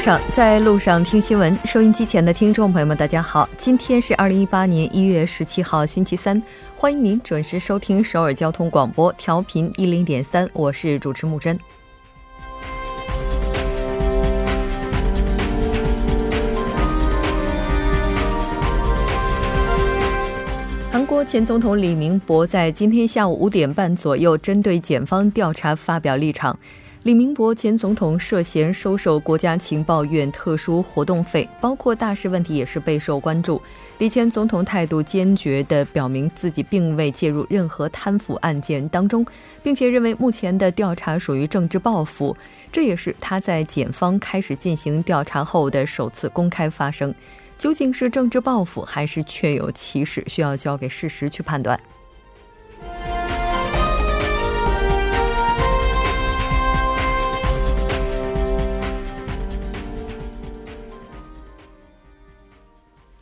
上，在路上听新闻。收音机前的听众朋友们，大家好，今天是二零一八年一月十七号，星期三。欢迎您准时收听首尔交通广播，调频一零点三，我是主持木真。韩国前总统李明博在今天下午五点半左右，针对检方调查发表立场。李明博前总统涉嫌收受国家情报院特殊活动费，包括大事问题也是备受关注。李前总统态度坚决地表明自己并未介入任何贪腐案件当中，并且认为目前的调查属于政治报复，这也是他在检方开始进行调查后的首次公开发声。究竟是政治报复还是确有其事，需要交给事实去判断。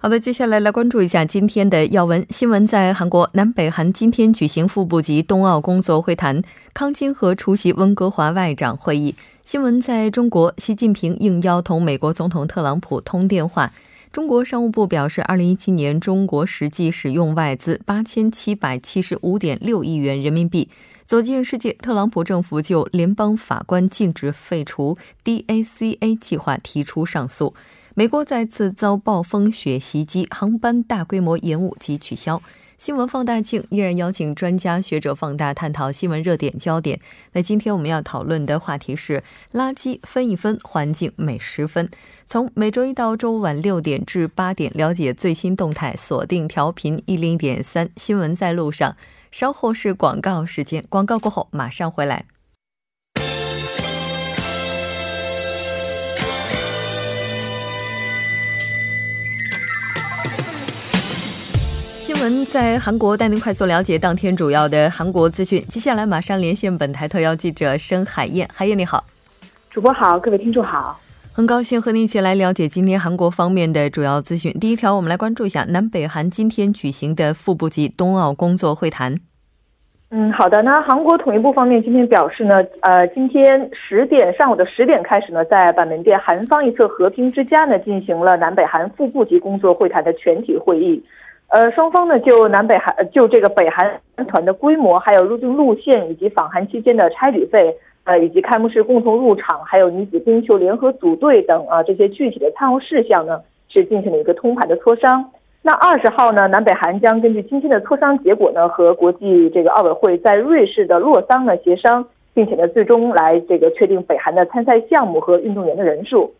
好的，接下来来关注一下今天的要闻新闻。在韩国南北韩今天举行副部级冬奥工作会谈，康金和出席温哥华外长会议。新闻在中国，习近平应邀同美国总统特朗普通电话。中国商务部表示，二零一七年中国实际使用外资八千七百七十五点六亿元人民币。走进世界，特朗普政府就联邦法官禁止废除 DACA 计划提出上诉。美国再次遭暴风雪袭击，航班大规模延误及取消。新闻放大镜依然邀请专家学者放大探讨新闻热点焦点。那今天我们要讨论的话题是垃圾分一分，环境每十分。从每周一到周五晚六点至八点，了解最新动态，锁定调频一零点三新闻在路上。稍后是广告时间，广告过后马上回来。闻在韩国带您快速了解当天主要的韩国资讯。接下来马上连线本台特邀记者申海燕，海燕你好，主播好，各位听众好，很高兴和您一起来了解今天韩国方面的主要资讯。第一条，我们来关注一下南北韩今天举行的副部级冬奥工作会谈。嗯，好的。那韩国统一部方面今天表示呢，呃，今天十点上午的十点开始呢，在板门店韩方一侧和平之家呢，进行了南北韩副部级工作会谈的全体会议。呃，双方呢就南北韩就这个北韩团的规模，还有入境路线以及访韩期间的差旅费，呃，以及开幕式共同入场，还有女子冰球联合组队等啊这些具体的参务事项呢，是进行了一个通盘的磋商。那二十号呢，南北韩将根据今天的磋商结果呢，和国际这个奥委会在瑞士的洛桑呢协商，并且呢最终来这个确定北韩的参赛项目和运动员的人数。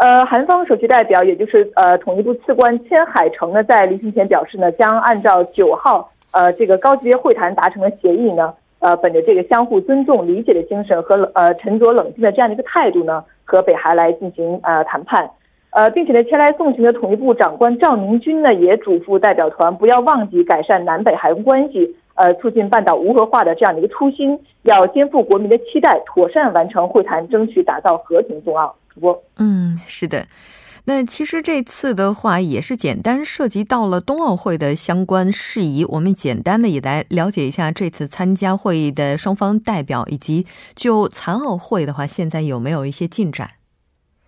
呃，韩方首席代表，也就是呃统一部次官千海成呢，在离行前表示呢，将按照九号呃这个高级别会谈达成的协议呢，呃，本着这个相互尊重、理解的精神和呃沉着冷静的这样的一个态度呢，和北韩来进行呃谈判，呃，并且呢，前来送行的统一部长官赵明军呢，也嘱咐代表团不要忘记改善南北韩关系，呃，促进半岛无核化的这样的一个初心，要肩负国民的期待，妥善完成会谈，争取打造和平冬奥。嗯，是的，那其实这次的话也是简单涉及到了冬奥会的相关事宜，我们简单的也来了解一下这次参加会议的双方代表，以及就残奥会的话，现在有没有一些进展？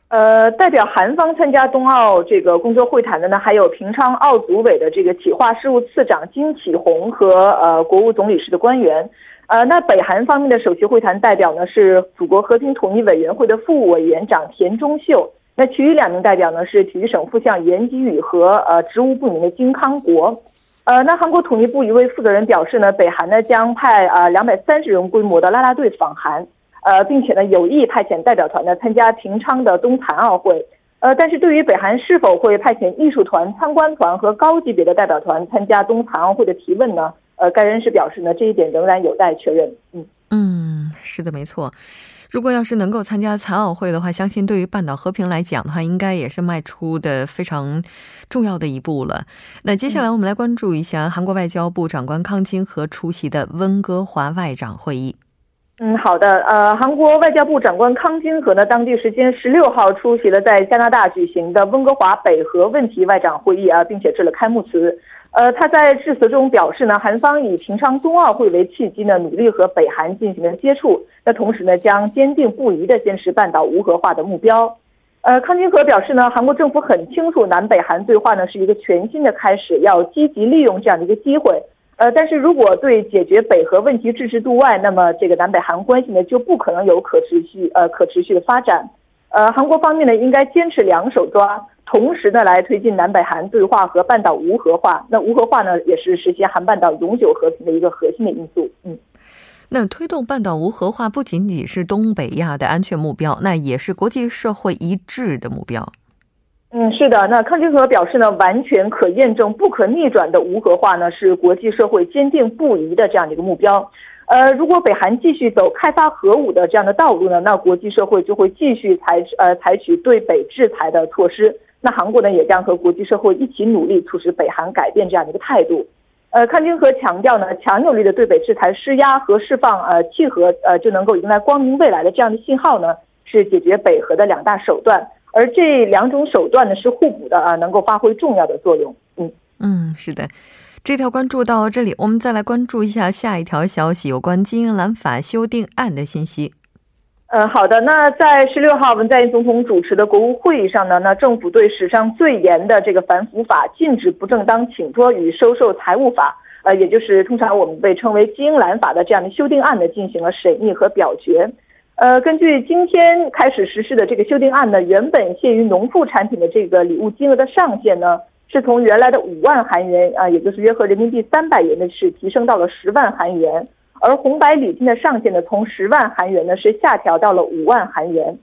呃，代表韩方参加冬奥这个工作会谈的呢，还有平昌奥组委的这个企划事务次长金启宏和呃国务总理室的官员。呃，那北韩方面的首席会谈代表呢是祖国和平统一委员会的副委员长田中秀，那其余两名代表呢是体育省副相严吉宇和呃职务不明的金康国。呃，那韩国统一部一位负责人表示呢，北韩呢将派呃两百三十人规模的拉拉队访韩，呃，并且呢有意派遣代表团呢参加平昌的冬残奥会。呃，但是对于北韩是否会派遣艺术团、参观团和高级别的代表团参加冬残奥会的提问呢？呃，该人士表示呢，这一点仍然有待确认。嗯嗯，是的，没错。如果要是能够参加残奥会的话，相信对于半岛和平来讲的话，应该也是迈出的非常重要的一步了。那接下来我们来关注一下韩国外交部长官康金和出席的温哥华外长会议。嗯，嗯好的。呃，韩国外交部长官康金和呢，当地时间十六号出席了在加拿大举行的温哥华北核问题外长会议啊，并且致了开幕词。呃，他在致辞中表示呢，韩方以平昌冬奥会为契机呢，努力和北韩进行了接触。那同时呢，将坚定不移地坚持半岛无核化的目标。呃，康金和表示呢，韩国政府很清楚南北韩对话呢是一个全新的开始，要积极利用这样的一个机会。呃，但是如果对解决北核问题置之度外，那么这个南北韩关系呢就不可能有可持续呃可持续的发展。呃，韩国方面呢应该坚持两手抓，同时呢来推进南北韩对话和半岛无核化。那无核化呢也是实现韩半岛永久和平的一个核心的因素。嗯，那推动半岛无核化不仅仅是东北亚的安全目标，那也是国际社会一致的目标。嗯，是的，那康金和表示呢，完全可验证、不可逆转的无核化呢，是国际社会坚定不移的这样的一个目标。呃，如果北韩继续走开发核武的这样的道路呢，那国际社会就会继续采呃采取对北制裁的措施。那韩国呢，也将和国际社会一起努力，促使北韩改变这样的一个态度。呃，康金和强调呢，强有力的对北制裁施压和释放呃契合呃就能够迎来光明未来的这样的信号呢，是解决北核的两大手段。而这两种手段呢是互补的啊，能够发挥重要的作用。嗯嗯，是的，这条关注到这里，我们再来关注一下下一条消息，有关经营蓝法修订案的信息。呃，好的。那在十六号文在寅总统主持的国务会议上呢，那政府对史上最严的这个反腐法、禁止不正当请托与收受财物法，呃，也就是通常我们被称为经营蓝法的这样的修订案呢，进行了审议和表决。呃，根据今天开始实施的这个修订案呢，原本限于农副产品的这个礼物金额的上限呢，是从原来的五万韩元啊，也就是约合人民币三百元的是提升到了十万韩元，而红白礼金的上限呢，从十万韩元呢是下调到了五万韩元。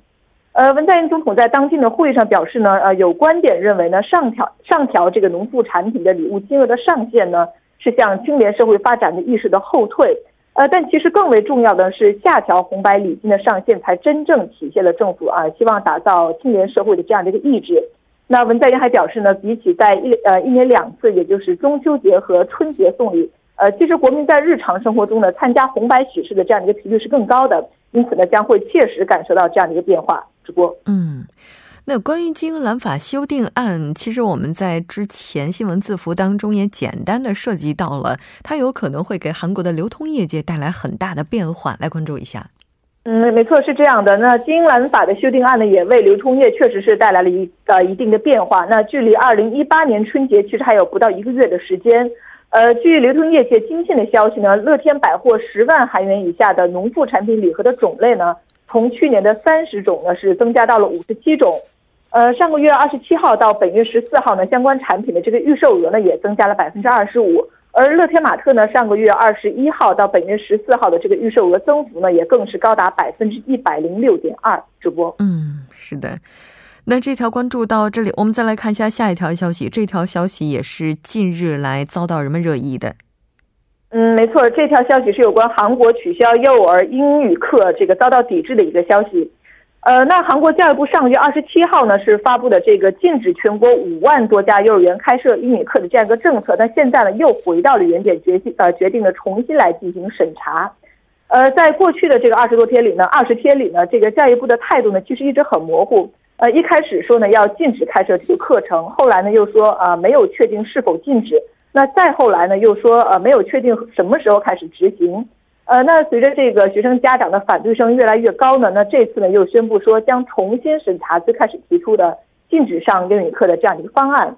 呃，文在寅总统在当天的会议上表示呢，呃，有观点认为呢，上调上调这个农副产品的礼物金额的上限呢，是向青年社会发展的意识的后退。呃，但其实更为重要的是，下调红白礼金的上限，才真正体现了政府啊希望打造青年社会的这样的一个意志。那文在寅还表示呢，比起在一呃一年两次，也就是中秋节和春节送礼，呃，其实国民在日常生活中呢参加红白喜事的这样的一个频率是更高的，因此呢将会切实感受到这样的一个变化。直播，嗯。那关于经营蓝法修订案，其实我们在之前新闻字符当中也简单的涉及到了，它有可能会给韩国的流通业界带来很大的变化，来关注一下。嗯，没错，是这样的。那经营蓝法的修订案呢，也为流通业确实是带来了一呃一定的变化。那距离二零一八年春节其实还有不到一个月的时间。呃，据流通业界今天的消息呢，乐天百货十万韩元以下的农副产品礼盒的种类呢，从去年的三十种呢，是增加到了五十七种。呃，上个月二十七号到本月十四号呢，相关产品的这个预售额呢也增加了百分之二十五，而乐天玛特呢，上个月二十一号到本月十四号的这个预售额增幅呢，也更是高达百分之一百零六点二。主播，嗯，是的，那这条关注到这里，我们再来看一下下一条消息。这条消息也是近日来遭到人们热议的。嗯，没错，这条消息是有关韩国取消幼儿英语课这个遭到抵制的一个消息。呃，那韩国教育部上个月二十七号呢是发布的这个禁止全国五万多家幼儿园开设英语课的这样一个政策，但现在呢又回到了原点，决定呃决定呢重新来进行审查。呃，在过去的这个二十多天里呢，二十天里呢，这个教育部的态度呢其实一直很模糊。呃，一开始说呢要禁止开设这个课程，后来呢又说啊没有确定是否禁止，那再后来呢又说呃没有确定什么时候开始执行。呃，那随着这个学生家长的反对声越来越高呢，那这次呢又宣布说将重新审查最开始提出的禁止上英语课的这样一个方案。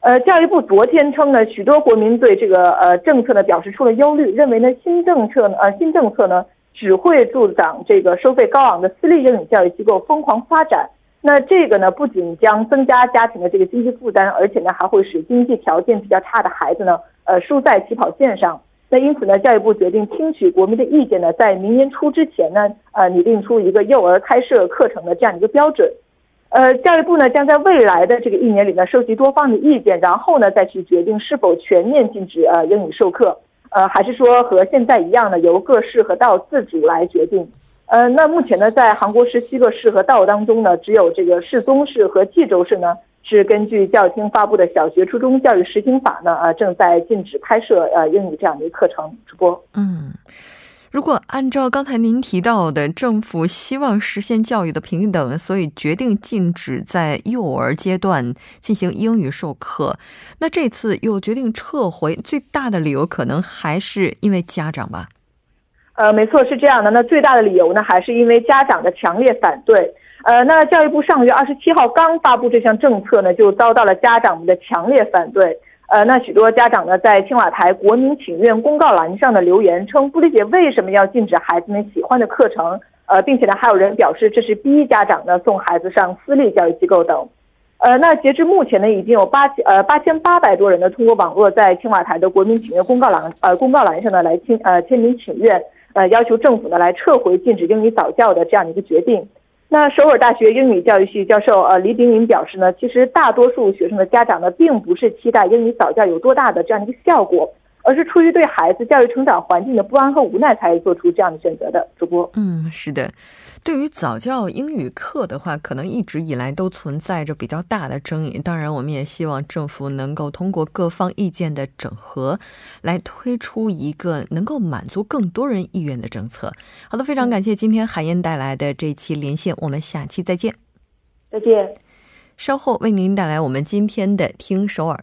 呃，教育部昨天称呢，许多国民对这个呃政策呢表示出了忧虑，认为呢新政策呢呃新政策呢只会助长这个收费高昂的私立英语教育机构疯狂发展。那这个呢不仅将增加家庭的这个经济负担，而且呢还会使经济条件比较差的孩子呢呃输在起跑线上。那因此呢，教育部决定听取国民的意见呢，在明年初之前呢，呃，拟定出一个幼儿开设课程的这样一个标准。呃，教育部呢将在未来的这个一年里呢，收集多方的意见，然后呢再去决定是否全面禁止呃英语授课，呃，还是说和现在一样呢，由各市和道自主来决定。呃，那目前呢，在韩国十七个市和道当中呢，只有这个世宗市和济州市呢。是根据教育厅发布的小学、初中教育实行法呢，啊，正在禁止拍摄呃英语这样的一个课程直播。嗯，如果按照刚才您提到的，政府希望实现教育的平等，所以决定禁止在幼儿阶段进行英语授课，那这次又决定撤回，最大的理由可能还是因为家长吧？呃，没错，是这样的。那最大的理由呢，还是因为家长的强烈反对。呃，那教育部上个月二十七号刚发布这项政策呢，就遭到了家长们的强烈反对。呃，那许多家长呢，在青瓦台国民请愿公告栏上的留言称，不理解为什么要禁止孩子们喜欢的课程。呃，并且呢，还有人表示这是逼家长呢送孩子上私立教育机构等。呃，那截至目前呢，已经有八千呃八千八百多人呢通过网络在青瓦台的国民请愿公告栏呃公告栏上呢来签呃签名请愿，呃要求政府呢来撤回禁止英语早教的这样的一个决定。那首尔大学英语教育系教授呃李炳林表示呢，其实大多数学生的家长呢，并不是期待英语早教有多大的这样一个效果。而是出于对孩子教育成长环境的不安和无奈，才做出这样的选择的。主播，嗯，是的，对于早教英语课的话，可能一直以来都存在着比较大的争议。当然，我们也希望政府能够通过各方意见的整合，来推出一个能够满足更多人意愿的政策。好的，非常感谢今天海燕带来的这期连线，我们下期再见。再见。稍后为您带来我们今天的听首尔。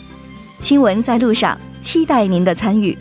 新闻在路上，期待您的参与。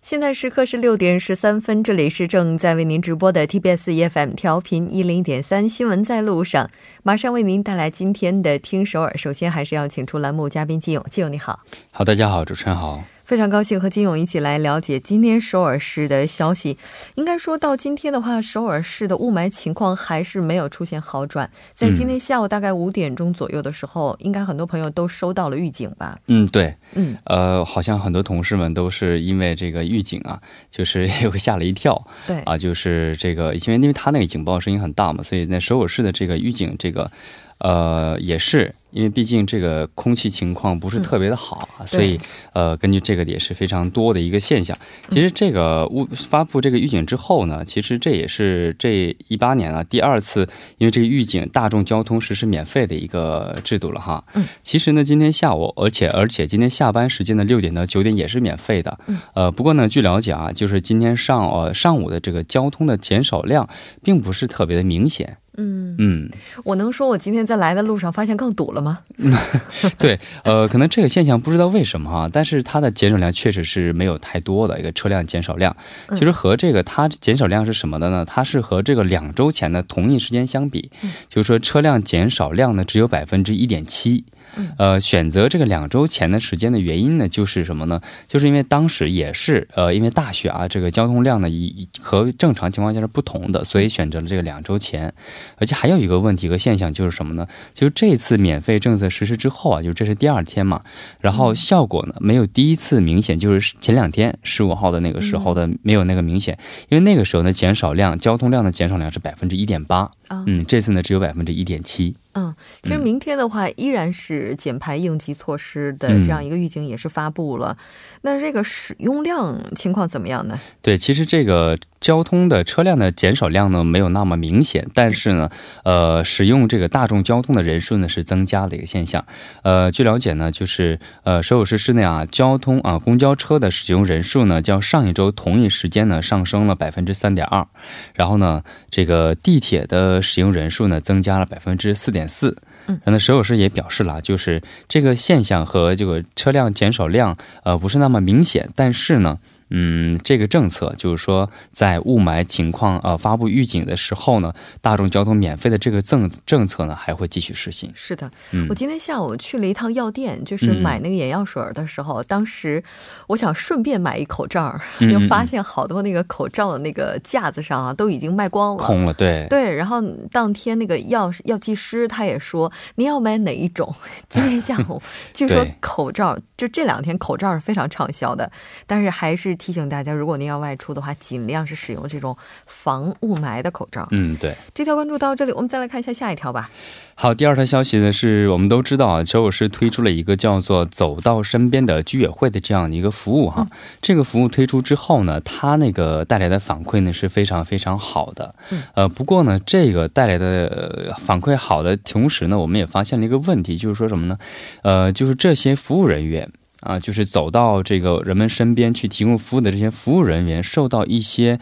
现在时刻是六点十三分，这里是正在为您直播的 TBS EFM 调频一零点三新闻在路上，马上为您带来今天的听首尔。首先还是要请出栏目嘉宾金勇，金勇你好。好，大家好，主持人好。非常高兴和金勇一起来了解今天首尔市的消息。应该说到今天的话，首尔市的雾霾情况还是没有出现好转。在今天下午大概五点钟左右的时候，应该很多朋友都收到了预警吧？嗯，对，嗯，呃，好像很多同事们都是因为这个预警啊，就是又吓了一跳。对，啊，就是这个，因为因为他那个警报声音很大嘛，所以在首尔市的这个预警，这个，呃，也是。因为毕竟这个空气情况不是特别的好啊，所以呃，根据这个也是非常多的一个现象。其实这个乌发布这个预警之后呢，其实这也是这一八年啊第二次，因为这个预警大众交通实施免费的一个制度了哈。嗯。其实呢，今天下午，而且而且今天下班时间的六点到九点也是免费的。嗯。呃，不过呢，据了解啊，就是今天上呃上午的这个交通的减少量并不是特别的明显。嗯嗯，我能说我今天在来的路上发现更堵了吗？对，呃，可能这个现象不知道为什么哈，但是它的减少量确实是没有太多的一个车辆减少量。其实和这个它减少量是什么的呢？它是和这个两周前的同一时间相比，就是说车辆减少量呢只有百分之一点七。呃，选择这个两周前的时间的原因呢，就是什么呢？就是因为当时也是呃，因为大雪啊，这个交通量呢，一和正常情况下是不同的，所以选择了这个两周前。而且还有一个问题和现象就是什么呢？就是这次免费政策实施之后啊，就这是第二天嘛，然后效果呢没有第一次明显，就是前两天十五号的那个时候的没有那个明显，因为那个时候呢减少量交通量的减少量是百分之一点八，嗯，这次呢只有百分之一点七。嗯，其实明天的话依然是减排应急措施的这样一个预警也是发布了。那这个使用量情况怎么样呢？对，其实这个交通的车辆的减少量呢没有那么明显，但是呢，呃，使用这个大众交通的人数呢是增加的一个现象。呃，据了解呢，就是呃，首尔市市内啊，交通啊，公交车的使用人数呢，较上一周同一时间呢上升了百分之三点二，然后呢，这个地铁的使用人数呢增加了百分之四点。四，嗯，那石老师也表示了，就是这个现象和这个车辆减少量，呃，不是那么明显，但是呢。嗯，这个政策就是说，在雾霾情况呃发布预警的时候呢，大众交通免费的这个政政策呢还会继续实行。是的，我今天下午去了一趟药店，就是买那个眼药水的时候，当时我想顺便买一口罩，就发现好多那个口罩的那个架子上啊都已经卖光了，空了。对对，然后当天那个药药剂师他也说，您要买哪一种？今天下午据说口罩就这两天口罩是非常畅销的，但是还是。是提醒大家，如果您要外出的话，尽量是使用这种防雾霾的口罩。嗯，对。这条关注到这里，我们再来看一下下一条吧。好，第二条消息呢，是我们都知道啊，首尔市推出了一个叫做“走到身边”的居委会的这样的一个服务哈。这个服务推出之后呢，它那个带来的反馈呢是非常非常好的。呃，不过呢，这个带来的反馈好的同时呢，我们也发现了一个问题，就是说什么呢？呃，就是这些服务人员啊，就是走到这个人们身边去提供服务的这些服务人员，受到一些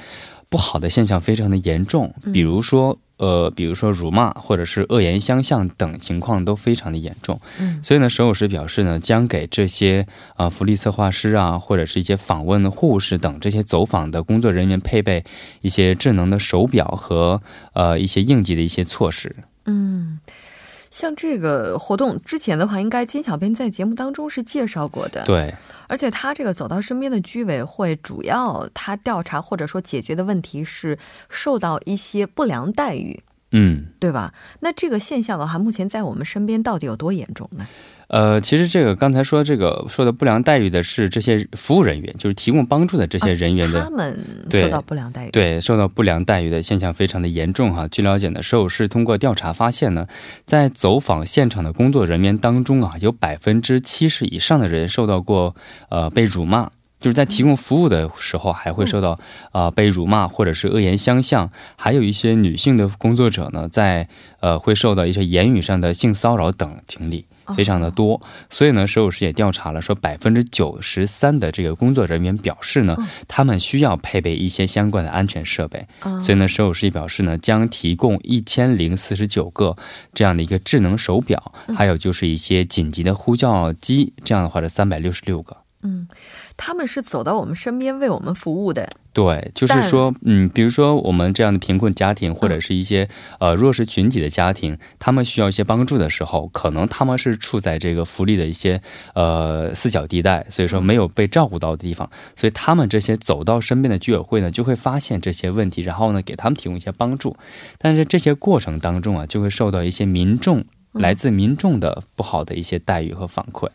不好的现象非常的严重，比如说。呃，比如说辱骂或者是恶言相向等情况都非常的严重，嗯，所以呢，首尔市表示呢，将给这些啊福利策划师啊，或者是一些访问护士等这些走访的工作人员配备一些智能的手表和呃一些应急的一些措施，嗯。像这个活动之前的话，应该金小编在节目当中是介绍过的。对，而且他这个走到身边的居委会，主要他调查或者说解决的问题是受到一些不良待遇，嗯，对吧？那这个现象的话，目前在我们身边到底有多严重呢？呃，其实这个刚才说这个说的不良待遇的是这些服务人员，就是提供帮助的这些人员的，他们受到不良待遇，对，受到不良待遇的现象非常的严重哈。据了解呢，首尔市通过调查发现呢，在走访现场的工作人员当中啊，有百分之七十以上的人受到过呃被辱骂。就是在提供服务的时候，还会受到啊被辱骂或者是恶言相向，还有一些女性的工作者呢，在呃会受到一些言语上的性骚扰等经历非常的多。所以呢，首尔市也调查了，说百分之九十三的这个工作人员表示呢，他们需要配备一些相关的安全设备。所以呢，首尔市也表示呢，将提供一千零四十九个这样的一个智能手表，还有就是一些紧急的呼叫机，这样的话是三百六十六个。嗯。他们是走到我们身边为我们服务的，对，就是说，嗯，比如说我们这样的贫困家庭或者是一些呃弱势群体的家庭，他们需要一些帮助的时候，可能他们是处在这个福利的一些呃四角地带，所以说没有被照顾到的地方，所以他们这些走到身边的居委会呢，就会发现这些问题，然后呢给他们提供一些帮助，但是这些过程当中啊，就会受到一些民众来自民众的不好的一些待遇和反馈。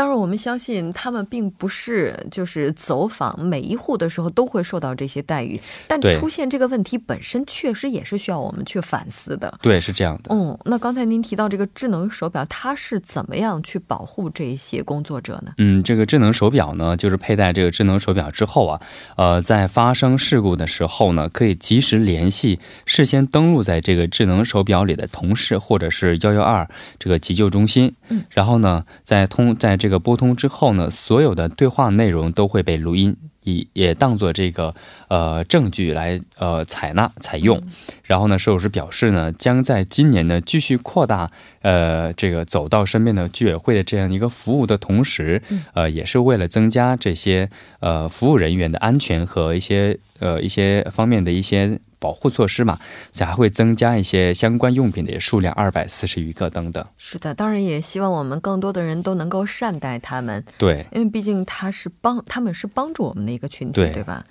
当然，我们相信他们并不是就是走访每一户的时候都会受到这些待遇，但出现这个问题本身确实也是需要我们去反思的。对，是这样的。嗯，那刚才您提到这个智能手表，它是怎么样去保护这些工作者呢？嗯，这个智能手表呢，就是佩戴这个智能手表之后啊，呃，在发生事故的时候呢，可以及时联系事先登录在这个智能手表里的同事，或者是幺幺二这个急救中心。嗯，然后呢，在通在这个拨通之后呢，所有的对话内容都会被录音，以也当做这个呃证据来呃采纳采用。然后呢，首尔市表示呢，将在今年呢继续扩大呃这个走到身边的居委会的这样一个服务的同时，呃，也是为了增加这些呃服务人员的安全和一些呃一些方面的一些。保护措施嘛，这还会增加一些相关用品的数量，二百四十余个等等。是的，当然也希望我们更多的人都能够善待他们。对，因为毕竟他是帮，他们是帮助我们的一个群体，对吧？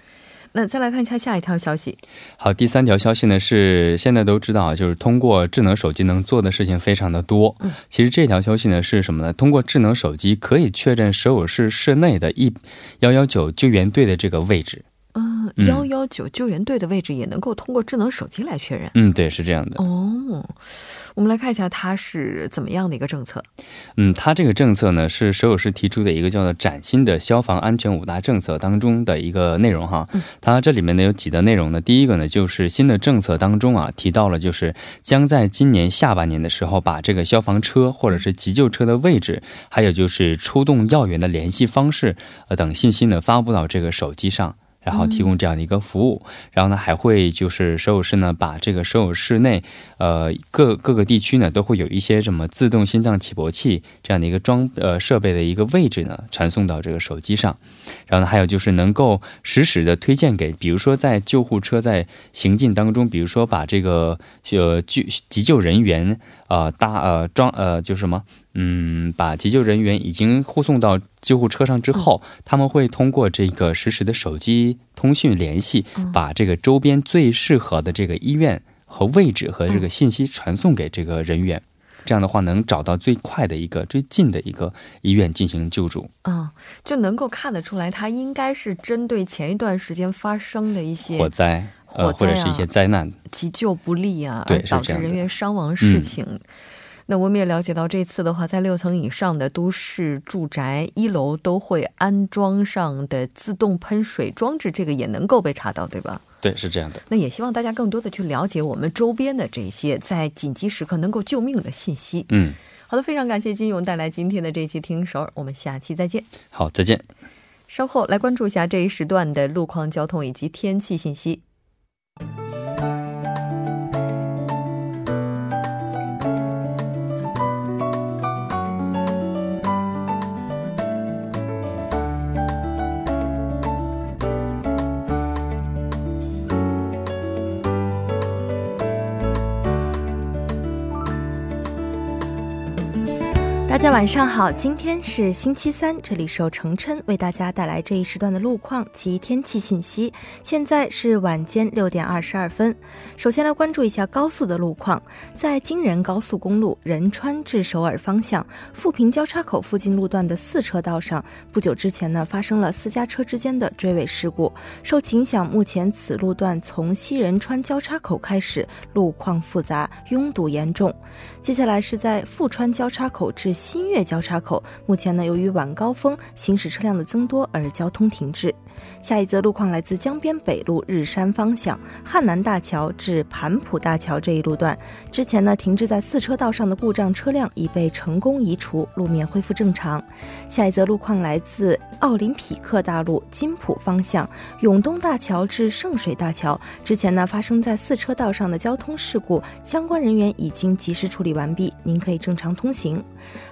那再来看一下下一条消息。好，第三条消息呢是现在都知道，就是通过智能手机能做的事情非常的多。嗯，其实这条消息呢是什么呢？通过智能手机可以确认首尔市市内的一幺幺九救援队的这个位置。嗯，幺幺九救援队的位置也能够通过智能手机来确认。嗯，对，是这样的。哦，我们来看一下它是怎么样的一个政策。嗯，它这个政策呢是首尔市提出的一个叫做“崭新的消防安全五大政策”当中的一个内容哈。它这里面呢有几个内容呢？第一个呢就是新的政策当中啊提到了，就是将在今年下半年的时候把这个消防车或者是急救车的位置，还有就是出动要员的联系方式呃等信息呢发布到这个手机上。然后提供这样的一个服务，然后呢还会就是首尔市呢把这个首尔市内呃各各个地区呢都会有一些什么自动心脏起搏器这样的一个装呃设备的一个位置呢传送到这个手机上，然后呢还有就是能够实时的推荐给，比如说在救护车在行进当中，比如说把这个呃救急救人员呃搭呃装呃就是什么。嗯，把急救人员已经护送到救护车上之后，他们会通过这个实时的手机通讯联系，把这个周边最适合的这个医院和位置和这个信息传送给这个人员。这样的话能找到最快的一个、最近的一个医院进行救助。嗯，就能够看得出来，它应该是针对前一段时间发生的一些火灾，呃，或者是一些灾难、急救不力啊，对导致人员伤亡事情。那我们也了解到，这次的话，在六层以上的都市住宅一楼都会安装上的自动喷水装置，这个也能够被查到，对吧？对，是这样的。那也希望大家更多的去了解我们周边的这些在紧急时刻能够救命的信息。嗯，好的，非常感谢金勇带来今天的这期听首尔，我们下期再见。好，再见。稍后来关注一下这一时段的路况、交通以及天气信息。大家晚上好，今天是星期三，这里是由程琛为大家带来这一时段的路况及天气信息。现在是晚间六点二十二分，首先来关注一下高速的路况，在京仁高速公路仁川至首尔方向富平交叉口附近路段的四车道上，不久之前呢发生了私家车之间的追尾事故，受其影响，目前此路段从西仁川交叉口开始路况复杂，拥堵严重。接下来是在富川交叉口至新月交叉口，目前呢，由于晚高峰行驶车辆的增多而交通停滞。下一则路况来自江边北路日山方向汉南大桥至盘浦大桥这一路段，之前呢停滞在四车道上的故障车辆已被成功移除，路面恢复正常。下一则路况来自奥林匹克大路金浦方向永东大桥至圣水大桥，之前呢发生在四车道上的交通事故，相关人员已经及时处理完毕，您可以正常通行。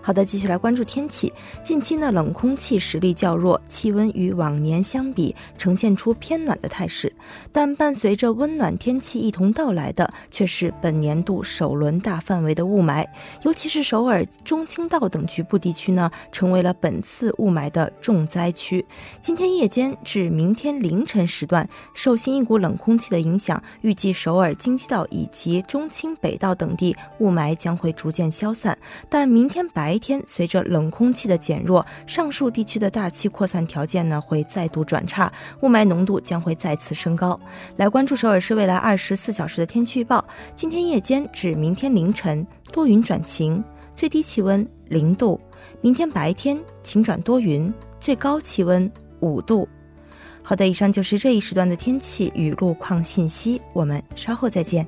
好的，继续来关注天气。近期呢，冷空气实力较弱，气温与往年相比呈现出偏暖的态势。但伴随着温暖天气一同到来的，却是本年度首轮大范围的雾霾。尤其是首尔、中青道等局部地区呢，成为了本次雾霾的重灾区。今天夜间至明天凌晨时段，受新一股冷空气的影响，预计首尔、京畿道以及中青北道等地雾霾将会逐渐消散。但明天。白一天随着冷空气的减弱，上述地区的大气扩散条件呢会再度转差，雾霾浓度将会再次升高。来关注首尔市未来二十四小时的天气预报：今天夜间至明天凌晨多云转晴，最低气温零度；明天白天晴转多云，最高气温五度。好的，以上就是这一时段的天气与路况信息，我们稍后再见。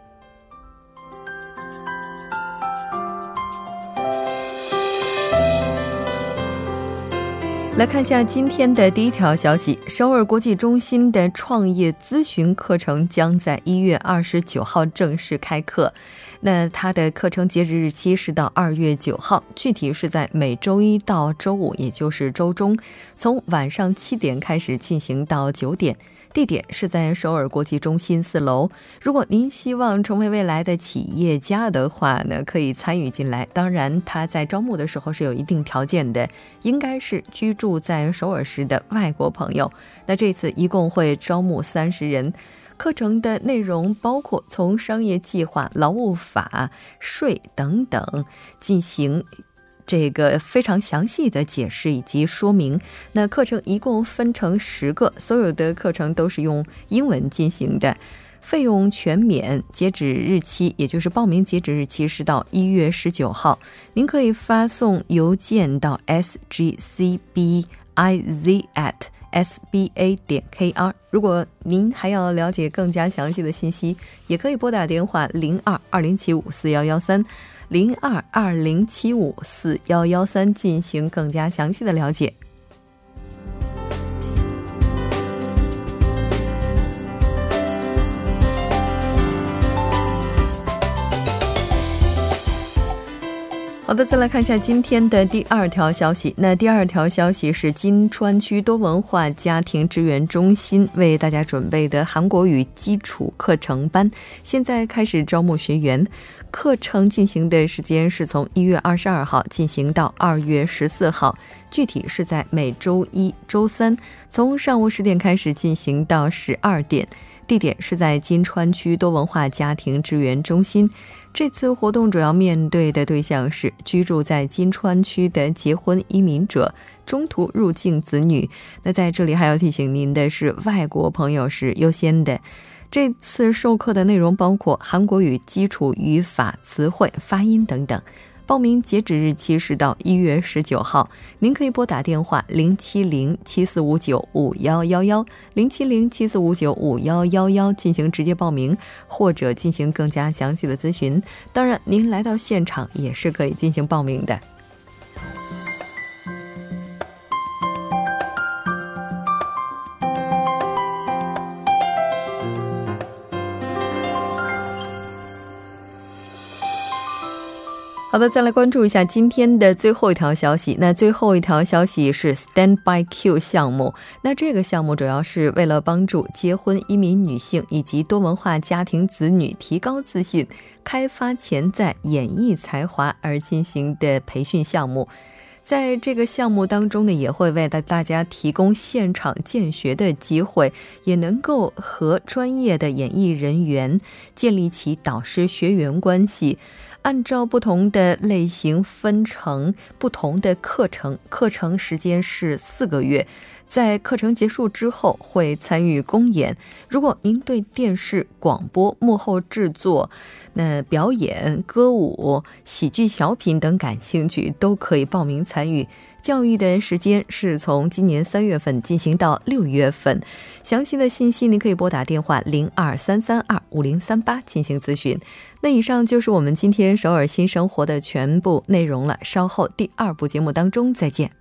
来看一下今天的第一条消息：首尔国际中心的创业咨询课程将在一月二十九号正式开课。那它的课程截止日期是到二月九号，具体是在每周一到周五，也就是周中，从晚上七点开始进行到九点。地点是在首尔国际中心四楼。如果您希望成为未来的企业家的话呢，可以参与进来。当然，他在招募的时候是有一定条件的，应该是居住在首尔市的外国朋友。那这次一共会招募三十人。课程的内容包括从商业计划、劳务法、税等等进行这个非常详细的解释以及说明。那课程一共分成十个，所有的课程都是用英文进行的，费用全免。截止日期，也就是报名截止日期是到一月十九号。您可以发送邮件到 s g c b i z at。sba 点 kr，如果您还要了解更加详细的信息，也可以拨打电话零二二零七五四幺幺三零二二零七五四幺幺三进行更加详细的了解。好的再来看一下今天的第二条消息。那第二条消息是金川区多文化家庭支援中心为大家准备的韩国语基础课程班现在开始招募学员。课程进行的时间是从一月二十二号进行到二月十四号，具体是在每周一、周三，从上午十点开始进行到十二点。地点是在金川区多文化家庭支援中心。这次活动主要面对的对象是居住在金川区的结婚移民者、中途入境子女。那在这里还要提醒您的是，外国朋友是优先的。这次授课的内容包括韩国语基础语法、词汇、发音等等。报名截止日期是到一月十九号，您可以拨打电话零七零七四五九五幺幺幺零七零七四五九五幺幺幺进行直接报名，或者进行更加详细的咨询。当然，您来到现场也是可以进行报名的。好的，再来关注一下今天的最后一条消息。那最后一条消息是 Stand by Q 项目。那这个项目主要是为了帮助结婚移民女性以及多文化家庭子女提高自信、开发潜在演艺才华而进行的培训项目。在这个项目当中呢，也会为大大家提供现场见学的机会，也能够和专业的演艺人员建立起导师学员关系。按照不同的类型分成不同的课程，课程时间是四个月。在课程结束之后，会参与公演。如果您对电视、广播幕后制作、那表演、歌舞、喜剧、小品等感兴趣，都可以报名参与。教育的时间是从今年三月份进行到六月份。详细的信息您可以拨打电话零二三三二五零三八进行咨询。那以上就是我们今天首尔新生活的全部内容了。稍后第二部节目当中再见。